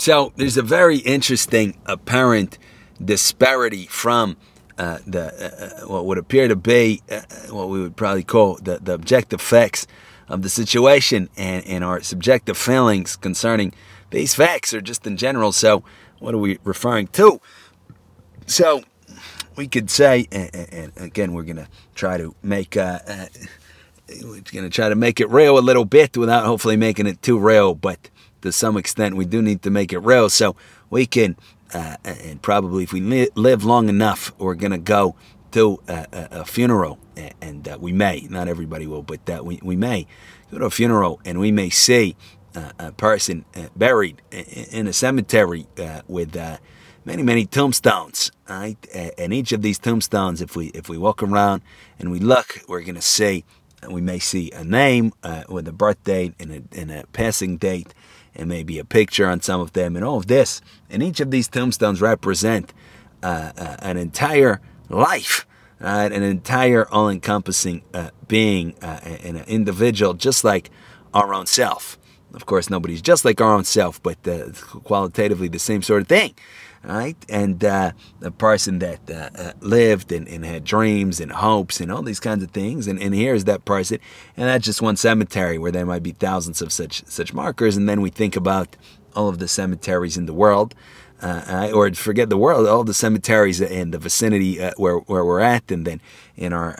So there's a very interesting apparent disparity from uh, the uh, uh what would appear to be uh, what we would probably call the, the objective facts of the situation and, and our subjective feelings concerning these facts or just in general. So what are we referring to? So we could say, and, again, we're going to try to make. Uh, uh, we're going to try to make it real a little bit without hopefully making it too real, but to some extent we do need to make it real so we can uh, and probably if we li- live long enough, we're going to go to a, a, a funeral, and, uh, we may, not everybody will, but uh, we, we may go to a funeral and we may see uh, a person uh, buried in a cemetery uh, with many, many tombstones. Right? And each of these tombstones, if we if we walk around and we look, we're going to see, we may see a name with a birth date and a, and a passing date and maybe a picture on some of them and all of this. And each of these tombstones represent uh, uh, an entire life, right? an entire all encompassing uh, being uh, an individual, just like our own self. Of course, nobody's just like our own self, but uh, qualitatively the same sort of thing right? And uh, a person that uh, uh, lived and, and, had dreams and hopes and all these kinds of things. And, and here's that person, and that's just one cemetery where there might be thousands of such such markers. And then we think about all of the cemeteries in the world. Uh, or forget the world, all the cemeteries in the vicinity uh, where, where we're at, and then in our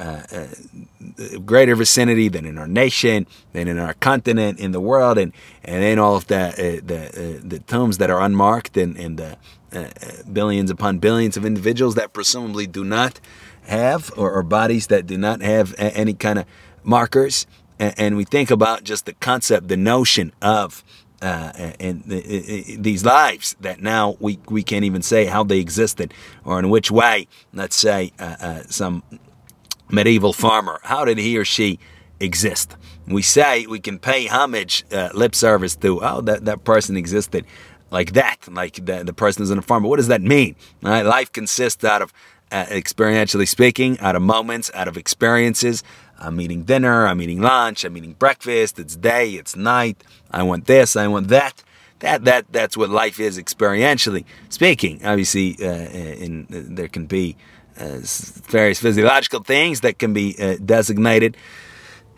greater vicinity, then in our nation, then in our continent, in the world, and, and then all of the the, the tombs that are unmarked, and, and the uh, billions upon billions of individuals that presumably do not have, or, or bodies that do not have a, any kind of markers. And, and, we think about just the concept, the notion of uh, and the, these lives that now we, we can't even say how they existed or in which way, let's say, uh, uh, some medieval farmer, how did he or she exist? We say we can pay homage, uh, lip service to, oh, that, that person existed like that, like the, the person is in a farm. But what does that mean? Life consists out of, uh, experientially speaking, out of moments, out of experiences. I'm eating dinner, I'm eating lunch, I'm eating breakfast, it's day, it's night, I want this, I want that. That, that that's what life is experientially speaking. Obviously, uh, in, uh, there can be uh, various physiological things that can be uh, designated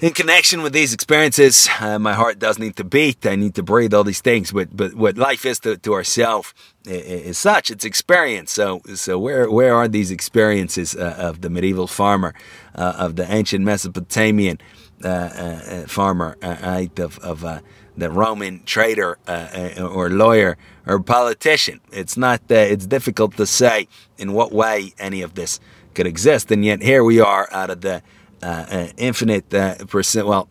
in connection with these experiences, uh, my heart does need to beat. I need to breathe all these things. But but what life is to, to ourselves is, is, such. It's experience. So so where where are these experiences uh, of the medieval farmer, uh, of the ancient Mesopotamian uh, uh, farmer, uh, right, of of the Roman trader or lawyer or politician? It's not. it's difficult to say in what way any of this could exist. And yet here we are out of the uh, uh, infinite uh, percent. Well,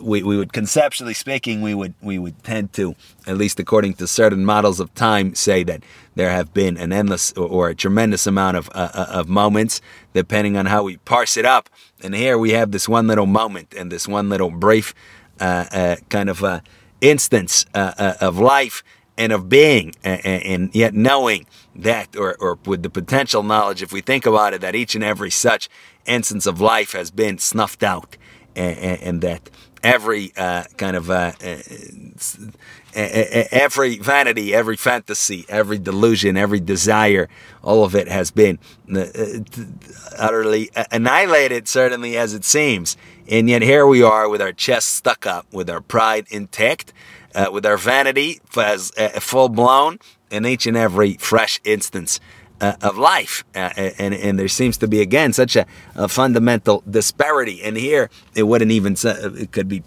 we, we would conceptually speaking, we would we would tend to, at least according to certain models of time, say that there have been an endless or, or a tremendous amount of uh, uh of moments, depending on how we parse it up. And here we have this one little moment and this one little brief uh, kind of instance of life and of being, and, and yet knowing that, or, or with the potential knowledge, if we think about it, that each and every such instance of life has been snuffed out, and, and that every uh, kind of uh, uh every vanity, every fantasy, every delusion, every desire, all of it has been uh, utterly annihilated, certainly as it seems. And yet here we are with our chest stuck up, with our pride intact, uh, with our vanity as uh, full blown in each and every fresh instance uh, of life. Uh, and, and there seems to be, again, such a, a, fundamental disparity. And here, it wouldn't even, it could be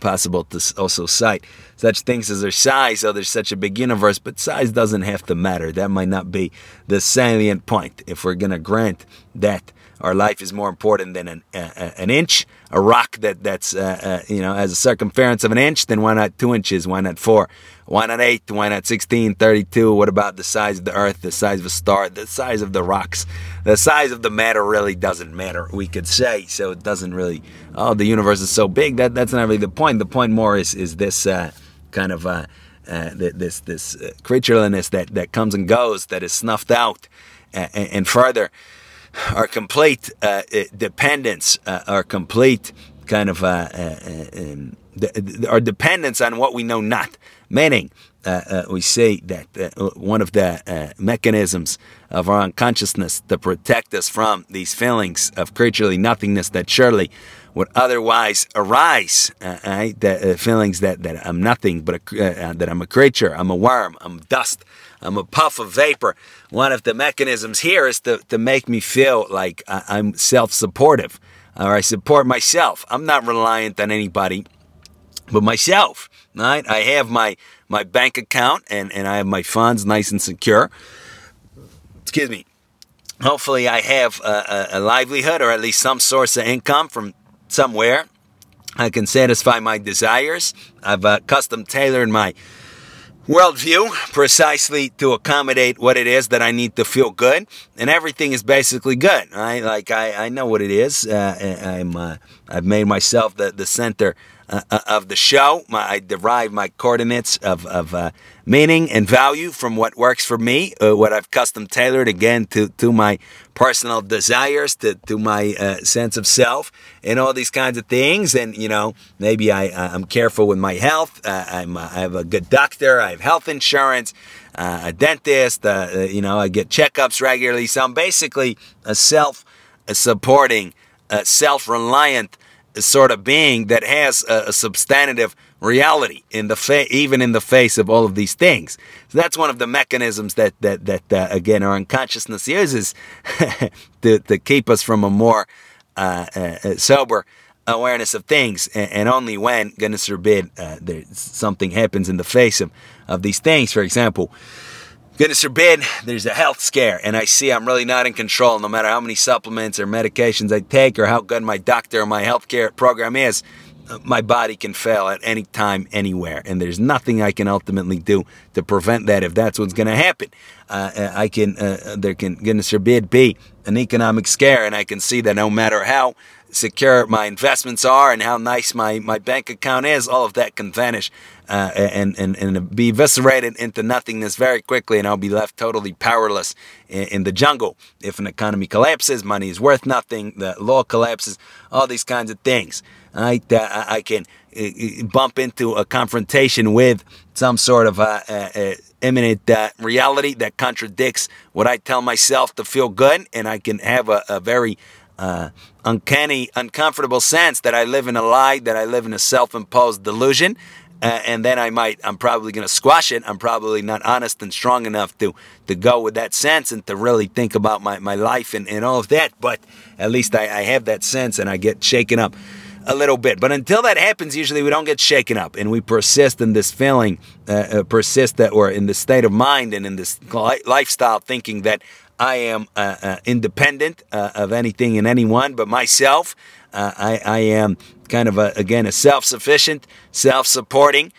possible to also cite such things as their size. So there's such a big universe, but size doesn't have to matter. That might not be the salient point. If we're going to grant that our life is more important than an, uh, an inch, a rock that that's uh, uh, you know has a circumference of an inch, then why not two inches? Why not four? Why not eight? Why not 16, 32? What about the size of the earth, the size of a star, the size of the rocks? The size of the matter really doesn't matter, we could say. So it doesn't really, oh, the universe is so big. That That's not really the point. The point more is, is this uh, kind of uh, uh, this, this uh, creatureliness that, that comes and goes, that is snuffed out. and, and further, our complete uh, dependence, uh, our complete kind of uh, uh, um, our dependence on what we know not. Meaning, uh, uh, we say that uh, one of the uh, mechanisms of our unconsciousness to protect us from these feelings of creaturely nothingness that surely would otherwise arise, uh, right? the uh, feelings that, that I'm nothing, but a, that I'm a creature, I'm a worm, I'm dust, I'm a puff of vapor. One of the mechanisms here is to, to make me feel like I'm self supportive or I support myself. I'm not reliant on anybody but myself. Right? I have my my bank account and, and I have my funds nice and secure. Excuse me. Hopefully, I have a, a, a livelihood or at least some source of income from somewhere. I can satisfy my desires. I've uh, custom tailored my worldview precisely to accommodate what it is that I need to feel good, and everything is basically good. Right? Like I, I know what it is. Uh, I'm uh, I've made myself the the center uh, uh, of the show. My, I derive my coordinates of, of uh, meaning and value from what works for me, uh, what I've custom tailored again to, to my personal desires, to, to my uh, sense of self, and all these kinds of things. And, you know, maybe I, uh, I'm careful with my health. Uh, I'm, uh, I have a good doctor, I have health insurance. Uh, a dentist, you know, I get checkups regularly. So I'm basically a self supporting, self reliant sort of being that has a, a substantive reality in the fa- even in the face of all of these things. So that's one of the mechanisms that that that uh, again our unconsciousness uses to to keep us from a more uh, uh, sober awareness of things. And, and only when, goodness forbid, uh, something happens in the face of of these things. For example Goodness forbid, there's a health scare, and I see I'm really not in control no matter how many supplements or medications I take or how good my doctor or my healthcare program is. Uh, my body can fail at any time, anywhere, and there's nothing I can ultimately do to prevent that if that's what's going to happen. Uh, uh, I can, uh, there can, goodness forbid, be an economic scare, and I can see that no matter how secure my investments are and how nice my, my bank account is, all of that can vanish uh, and, and, and be eviscerated into nothingness very quickly, and I'll be left totally powerless in, in the jungle. If an economy collapses, money is worth nothing, the law collapses, all these kinds of things. I, uh, I can uh, bump into a confrontation with some sort of uh, uh, imminent uh, reality that contradicts what I tell myself to feel good, and I can have a, a very uh, uncanny, uncomfortable sense that I live in a lie, that I live in a self imposed delusion. Uh, and then I might, I'm probably going to squash it. I'm probably not honest and strong enough to, to go with that sense and to really think about my, my life and, and all of that. But at least I, I have that sense and I get shaken up a little bit. But until that happens, usually we don't get shaken up and we persist in this feeling, uh, uh, persist that, we're in this state of mind and in this li- lifestyle thinking that I am uh, uh, independent uh, of anything and anyone but myself. Uh, I, I, am kind of a, again a self-sufficient, self-supporting,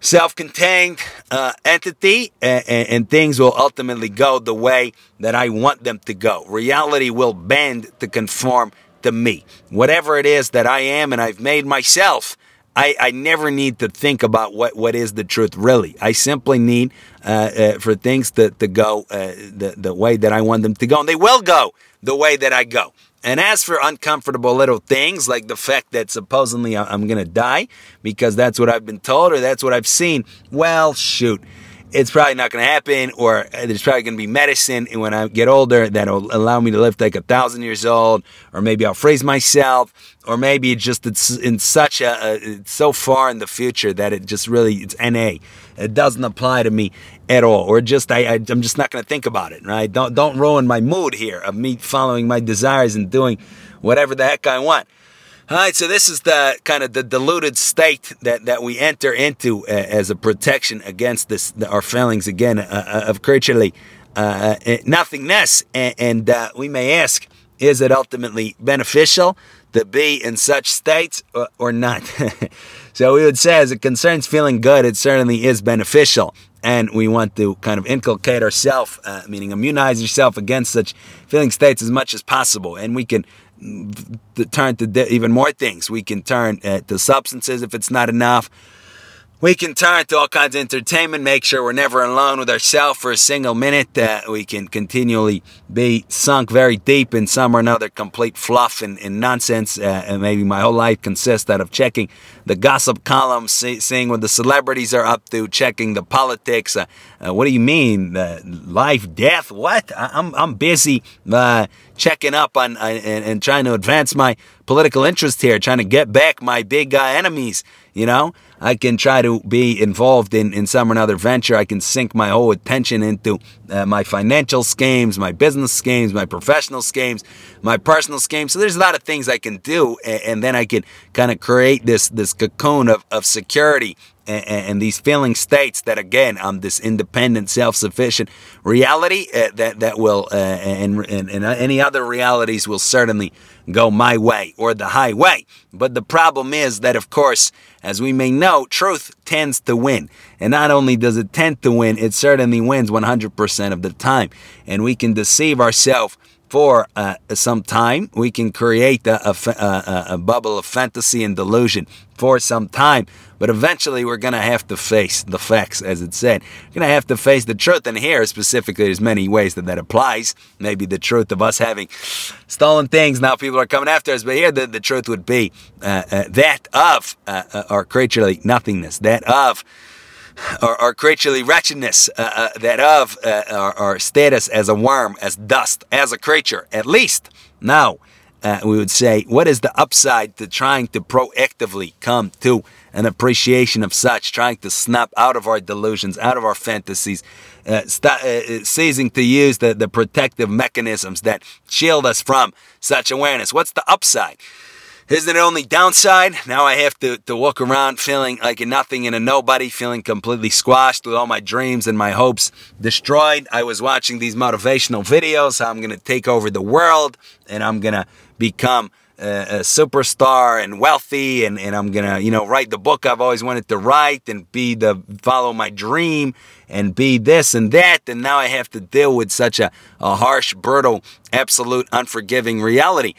self-contained uh, entity, and, and, things will ultimately go the way that I want them to go. Reality will bend to conform to me, whatever it is that I am, and I've made myself. I, I never need to think about what, what is the truth really. I simply need uh, uh, for things to, to go uh, the, the way that I want them to go. And they will go the way that I go. And as for uncomfortable little things like the fact that supposedly I'm going to die because that's what I've been told or that's what I've seen, well, shoot it's probably not going to happen, or there's probably going to be medicine and when I get older that'll allow me to live like a thousand years old, or maybe I'll freeze myself, or maybe it's just it's in such a, a it's so far in the future that it just really it's na, it doesn't apply to me at all, or just I, I I'm just not going to think about it, right? Don't don't ruin my mood here of me following my desires and doing whatever the heck I want. All right, so this is the kind of the diluted state that, that we enter into uh, as a protection against this the, our feelings again uh, uh of creaturely uh, uh, nothingness, and, and uh, we may ask, is it ultimately beneficial to be in such states or, or not? so we would say, as it concerns feeling good, it certainly is beneficial, and we want to kind of inculcate ourselves, meaning immunize yourself against such feeling states as much as possible, and we can turn to even more things. We can turn uh, to substances if it's not enough. We can turn to all kinds of entertainment, make sure we're never alone with ourselves for a single minute. Uh, we can continually be sunk very deep in some or another complete fluff and, and nonsense. Uh, and maybe my whole life consists out of checking the gossip columns, see, seeing what the celebrities are up to, checking the politics. Uh, uh what do you mean? Uh, life, death? What? I, am I'm, I'm busy uh, checking up on and, and, trying to advance my political interest here, trying to get back my big guy enemies, you know? I can try to be involved in, in some or another venture. I can sink my whole attention into uh, my financial schemes, my business schemes, my professional schemes, my personal schemes. So there's a lot of things I can do, and, and then I can kind of create this this cocoon of, of security and, and, these feeling states that again I'm this independent, self-sufficient reality uh, that that will uh, and, and, and any other realities will certainly go my way or the highway. But the problem is that, of course, as we may know, truth tends to win. And not only does it tend to win, it certainly wins 100% of the time. And we can deceive ourselves for uh, some time. We can create a, a, a, a, bubble of fantasy and delusion for some time. But eventually, we're going to have to face the facts, as it said. We're going to have to face the truth. And here, specifically, there's many ways that that applies. Maybe the truth of us having stolen things, now people are coming after us. But here, the, the truth would be uh, uh, that of uh, uh our creaturely nothingness, that of our, our creaturely wretchedness, uh, uh, that of uh, our, our, status as a worm, as dust, as a creature, at least. Now, uh, we would say, what is the upside to trying to proactively come to an appreciation of such, trying to snap out of our delusions, out of our fantasies, uh, st- uh, ceasing to use the, the protective mechanisms that shield us from such awareness? What's the upside? Isn't it only downside? Now I have to, to walk around feeling like a nothing and a nobody, feeling completely squashed with all my dreams and my hopes destroyed. I was watching these motivational videos, how I'm going to take over the world and I'm going to become a, a, superstar and wealthy and, and I'm going to, you know, write the book I've always wanted to write and be the, follow my dream and be this and that. And now I have to deal with such a, a harsh, brutal, absolute, unforgiving reality.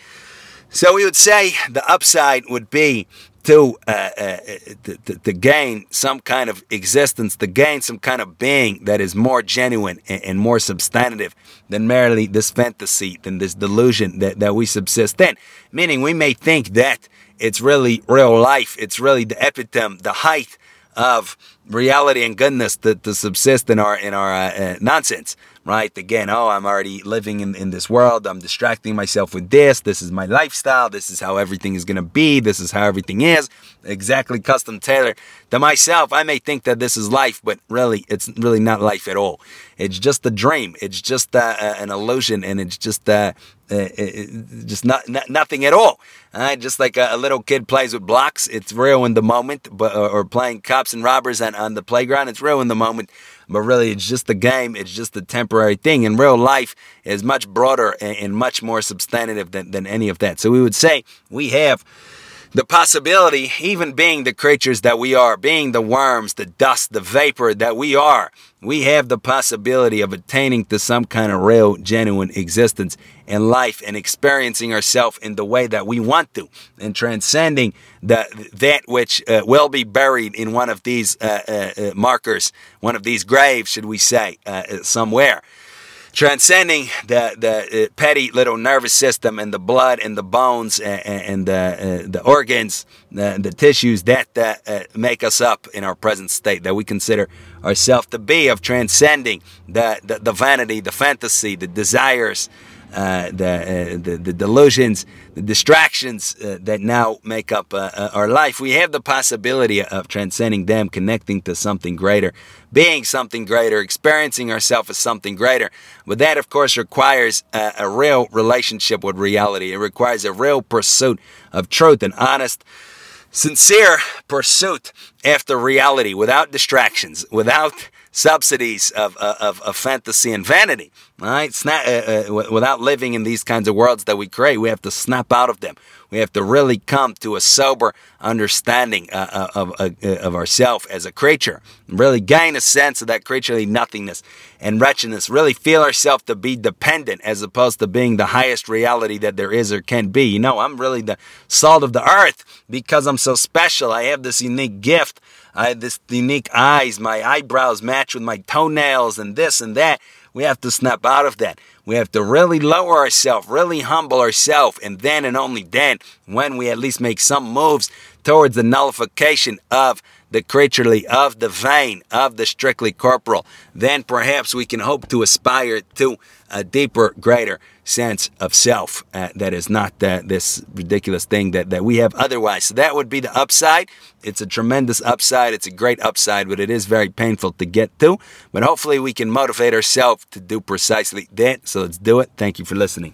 So we would say the upside would be to, uh, uh, to, to, gain some kind of existence, to gain some kind of being that is more genuine and, and, more substantive than merely this fantasy, than this delusion that, that we subsist in. Meaning we may think that it's really real life, it's really the epitome, the height of reality and goodness to, to subsist in our in our uh, uh, nonsense right? Again oh i'm already living in, in this world. I'm distracting myself with this. This is my lifestyle. This is how everything is going to be. This is how everything is. Exactly custom tailored to myself. I may think that this is life but really it's really not life at all. It's just a dream. It's just uh, uh an illusion and it's just uh, uh, just not, not, nothing at all. Right? Just like a, a, little kid plays with blocks, it's real in the moment, but or, or playing cops and robbers on, on the playground, it's real in the moment. But really, it's just the game. It's just a temporary thing. In real life, is much broader and, and much more substantive than, than any of that. So we would say we have the possibility, even being the creatures that we are, being the worms, the dust, the vapor that we are, we have the possibility of attaining to some kind of real, genuine existence in life and experiencing ourselves in the way that we want to and transcending the, that which uh, will be buried in one of these uh, uh, uh markers, one of these graves, should we say, uh, somewhere transcending the the uh, petty little nervous system and the blood and the bones and, and the uh, the organs, the, the tissues that uh, make us up in our present state that we consider ourselves to be of transcending the, the, the vanity, the fantasy, the desires, uh, the, uh, the, the delusions, the distractions uh, that now make up uh, uh, our life. We have the possibility of transcending them, connecting to something greater, being something greater, experiencing ourselves as something greater. But that, of course, requires a, a real relationship with reality. It requires a real pursuit of truth and honest sincere pursuit after reality without distractions, without subsidies of, of, of fantasy and vanity. Right? Snap, uh, uh, without living in these kinds of worlds that we create, we have to snap out of them. We have to really come to a sober understanding uh, uh of, uh, uh, of ourselves as a creature. Really gain a sense of that creaturely nothingness and wretchedness. Really feel ourselves to be dependent as opposed to being the highest reality that there is or can be. You know, I'm really the salt of the earth because I'm so special. I have this unique gift I have this unique eyes, my eyebrows match with my toenails, and this and that. We have to snap out of that. We have to really lower ourselves, really humble ourselves, and then and only then, when we at least make some moves towards the nullification of the creaturely, of the vain, of the strictly corporal, then perhaps we can hope to aspire to a deeper, greater sense of self uh, that is not uh, this ridiculous thing that, that we have otherwise. So that would be the upside. It's a tremendous upside. It's a great upside, but it is very painful to get to. But hopefully we can motivate ourselves to do precisely that. So let's do it. Thank you for listening.